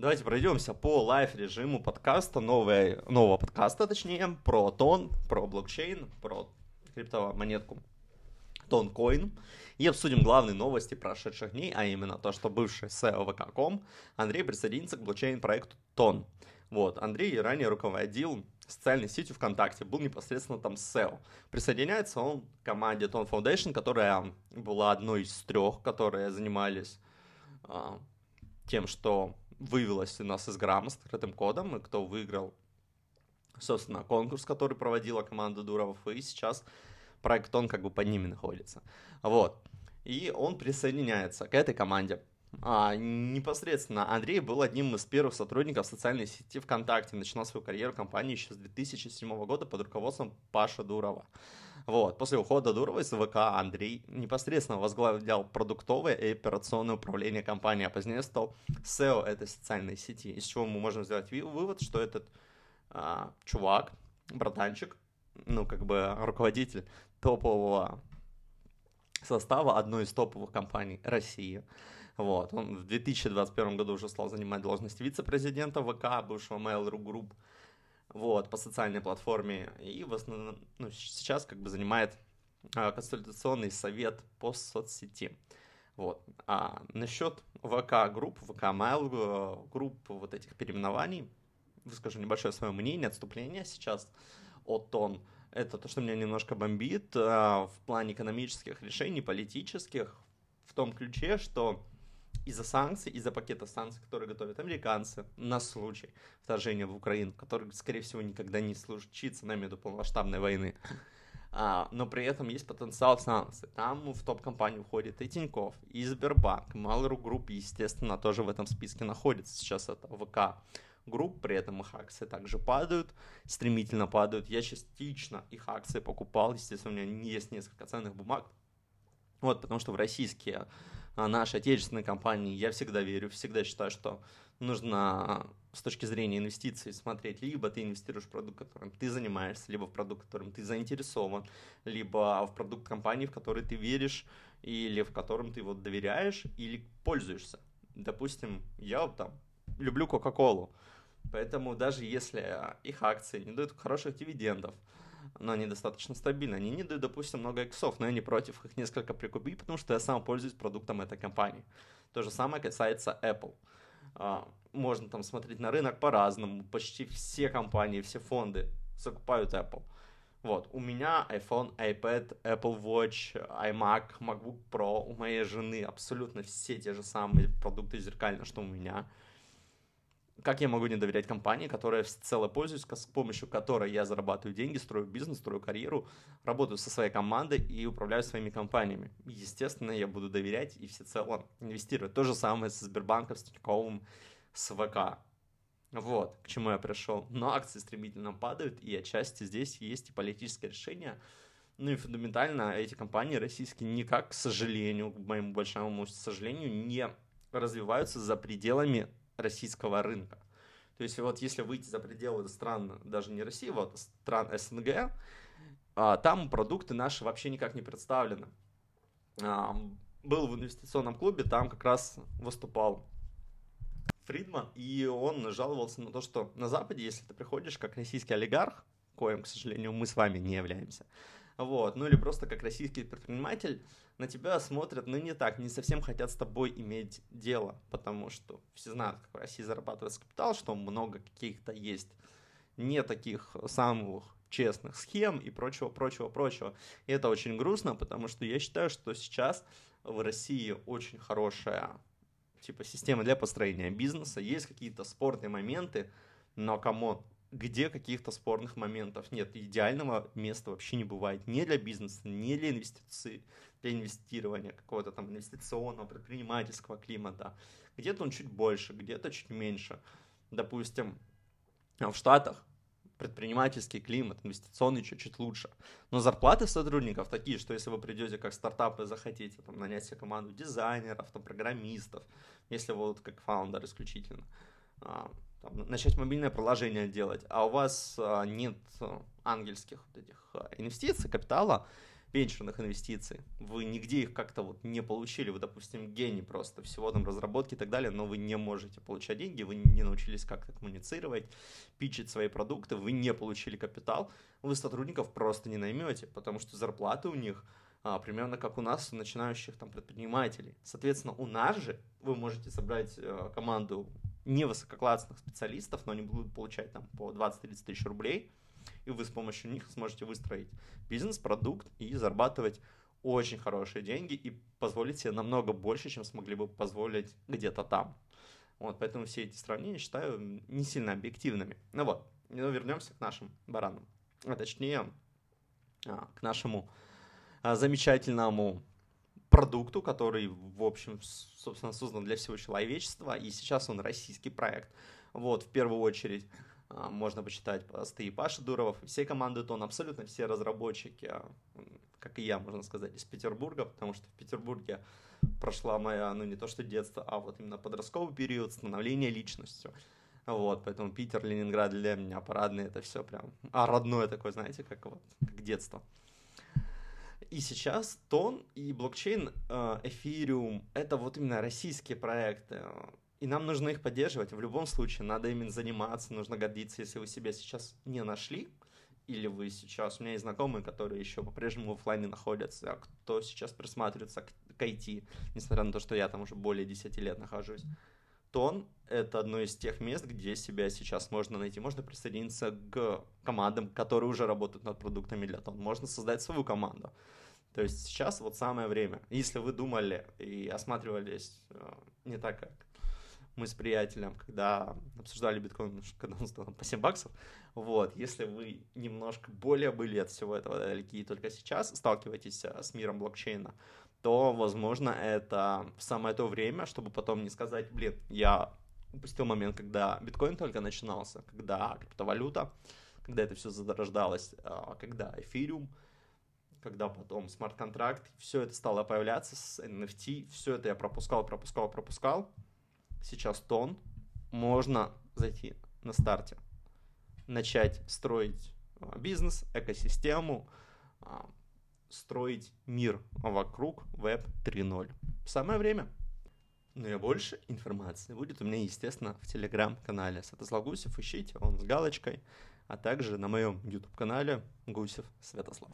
Давайте пройдемся по лайв-режиму подкаста, новой, нового подкаста, точнее, про тон, про блокчейн, про криптомонетку Тонкоин. И обсудим главные новости прошедших дней, а именно то, что бывший SEO ВК.ком Андрей присоединится к блокчейн-проекту Тон. Вот, Андрей ранее руководил социальной сетью ВКонтакте, был непосредственно там SEO. Присоединяется он к команде Tone Foundation, которая была одной из трех, которые занимались а, тем, что вывелось у нас из грамма с открытым кодом, и кто выиграл, собственно, конкурс, который проводила команда Дуровых, и сейчас проект он как бы под ними находится. Вот. И он присоединяется к этой команде. А, непосредственно Андрей был одним из первых сотрудников социальной сети ВКонтакте, начинал свою карьеру в компании еще с 2007 года под руководством Паша Дурова. Вот. После ухода Дурова из ВК Андрей непосредственно возглавлял продуктовое и операционное управление компании, а позднее стал SEO этой социальной сети, из чего мы можем сделать вывод, что этот а, чувак, братанчик, ну, как бы руководитель топового состава одной из топовых компаний России. Вот. Он в 2021 году уже стал занимать должность вице-президента ВК, бывшего Mail.ru Group, вот, по социальной платформе. И в основном, ну, сейчас как бы занимает а, консультационный совет по соцсети. Вот. А насчет ВК групп, ВК Mail э, групп вот этих переименований, выскажу небольшое свое мнение, отступление сейчас от тон. Это то, что меня немножко бомбит а, в плане экономических решений, политических, в том ключе, что из-за санкций, из-за пакета санкций, которые готовят американцы на случай вторжения в Украину, который, скорее всего, никогда не случится на до полномасштабной войны. А, но при этом есть потенциал санкций. Там в топ-компанию входит и Тиньков, и Сбербанк, Mail.ru Group, естественно, тоже в этом списке находится. Сейчас это ВК групп, при этом их акции также падают, стремительно падают. Я частично их акции покупал, естественно, у меня есть несколько ценных бумаг, вот, потому что в российские а, наши отечественные компании я всегда верю, всегда считаю, что нужно с точки зрения инвестиций смотреть, либо ты инвестируешь в продукт, которым ты занимаешься, либо в продукт, которым ты заинтересован, либо в продукт компании, в который ты веришь, или в котором ты вот доверяешь, или пользуешься. Допустим, я вот там люблю Кока-Колу, поэтому даже если их акции не дают хороших дивидендов, но они достаточно стабильны. Они не дают, допустим, много иксов, но я не против их несколько прикупить, потому что я сам пользуюсь продуктом этой компании. То же самое касается Apple. А, можно там смотреть на рынок по-разному. Почти все компании, все фонды закупают Apple. Вот, у меня iPhone, iPad, Apple Watch, iMac, MacBook Pro, у моей жены абсолютно все те же самые продукты зеркально, что у меня как я могу не доверять компании, которая всецело пользуюсь, с помощью которой я зарабатываю деньги, строю бизнес, строю карьеру, работаю со своей командой и управляю своими компаниями. Естественно, я буду доверять и всецело инвестировать. То же самое со Сбербанком, с Тиньковым, с ВК. Вот, к чему я пришел. Но акции стремительно падают, и отчасти здесь есть и политическое решение. Ну и фундаментально эти компании российские никак, к сожалению, к моему большому сожалению, не развиваются за пределами российского рынка. То есть вот если выйти за пределы стран, даже не России, вот стран СНГ, а, там продукты наши вообще никак не представлены. А, был в инвестиционном клубе, там как раз выступал Фридман, и он жаловался на то, что на Западе, если ты приходишь как российский олигарх, коим, к сожалению, мы с вами не являемся, вот, ну или просто как российский предприниматель, на тебя смотрят, ну, не так, не совсем хотят с тобой иметь дело, потому что все знают, как в России зарабатывается капитал, что много каких-то есть не таких самых честных схем и прочего, прочего, прочего. И это очень грустно, потому что я считаю, что сейчас в России очень хорошая типа система для построения бизнеса, есть какие-то спорные моменты, но кому где каких-то спорных моментов нет. Идеального места вообще не бывает ни для бизнеса, ни для инвестиций, для инвестирования какого-то там инвестиционного, предпринимательского климата. Где-то он чуть больше, где-то чуть меньше. Допустим, в Штатах предпринимательский климат, инвестиционный чуть-чуть лучше. Но зарплаты сотрудников такие, что если вы придете как стартап и захотите там, нанять себе команду дизайнеров, там, программистов, если вы вот как фаундер исключительно, а, там, начать мобильное приложение делать, а у вас а, нет ангельских вот этих а, инвестиций, капитала, венчурных инвестиций. Вы нигде их как-то вот не получили. Вы, допустим, гений просто всего там разработки и так далее, но вы не можете получать деньги, вы не научились как-то коммуницировать, пичить свои продукты, вы не получили капитал, вы сотрудников просто не наймете, потому что зарплаты у них а, примерно как у нас, у начинающих там предпринимателей. Соответственно, у нас же вы можете собрать а, команду невысококлассных специалистов, но они будут получать там по 20-30 тысяч рублей, и вы с помощью них сможете выстроить бизнес-продукт и зарабатывать очень хорошие деньги и позволить себе намного больше, чем смогли бы позволить где-то там. Вот, поэтому все эти сравнения считаю не сильно объективными. Ну вот, ну, вернемся к нашим баранам. А точнее, а, к нашему а, замечательному продукту, который, в общем, собственно, создан для всего человечества, и сейчас он российский проект. Вот, в первую очередь, а, можно почитать посты и Паши Дуров, все команды ТОН, абсолютно все разработчики, а, как и я, можно сказать, из Петербурга, потому что в Петербурге прошла моя, ну не то что детство, а вот именно подростковый период становления личностью. Вот, поэтому Питер, Ленинград для меня парадный, это все прям, а родное такое, знаете, как вот, как детство. И сейчас Тон и блокчейн, э, Эфириум, это вот именно российские проекты. И нам нужно их поддерживать. В любом случае, надо именно заниматься, нужно гордиться, если вы себя сейчас не нашли, или вы сейчас... У меня есть знакомые, которые еще по-прежнему в офлайне находятся, а кто сейчас присматривается к, IT, несмотря на то, что я там уже более 10 лет нахожусь. Тон — это одно из тех мест, где себя сейчас можно найти. Можно присоединиться к командам, которые уже работают над продуктами для Тон. Можно создать свою команду. То есть сейчас вот самое время. Если вы думали и осматривались э, не так, как мы с приятелем, когда обсуждали биткоин, когда он стал по 7 баксов, вот, если вы немножко более были от всего этого далеки и только сейчас сталкиваетесь э, с миром блокчейна, то, возможно, это самое то время, чтобы потом не сказать, блин, я упустил момент, когда биткоин только начинался, когда криптовалюта, когда это все зарождалось, э, когда эфириум, когда потом смарт-контракт, все это стало появляться с NFT, все это я пропускал, пропускал, пропускал, сейчас тон, можно зайти на старте, начать строить а, бизнес, экосистему, а, строить мир вокруг Web 3.0. Самое время. Ну и больше информации будет у меня, естественно, в телеграм-канале Святослав Гусев. Ищите, он с галочкой, а также на моем YouTube-канале Гусев Святослав.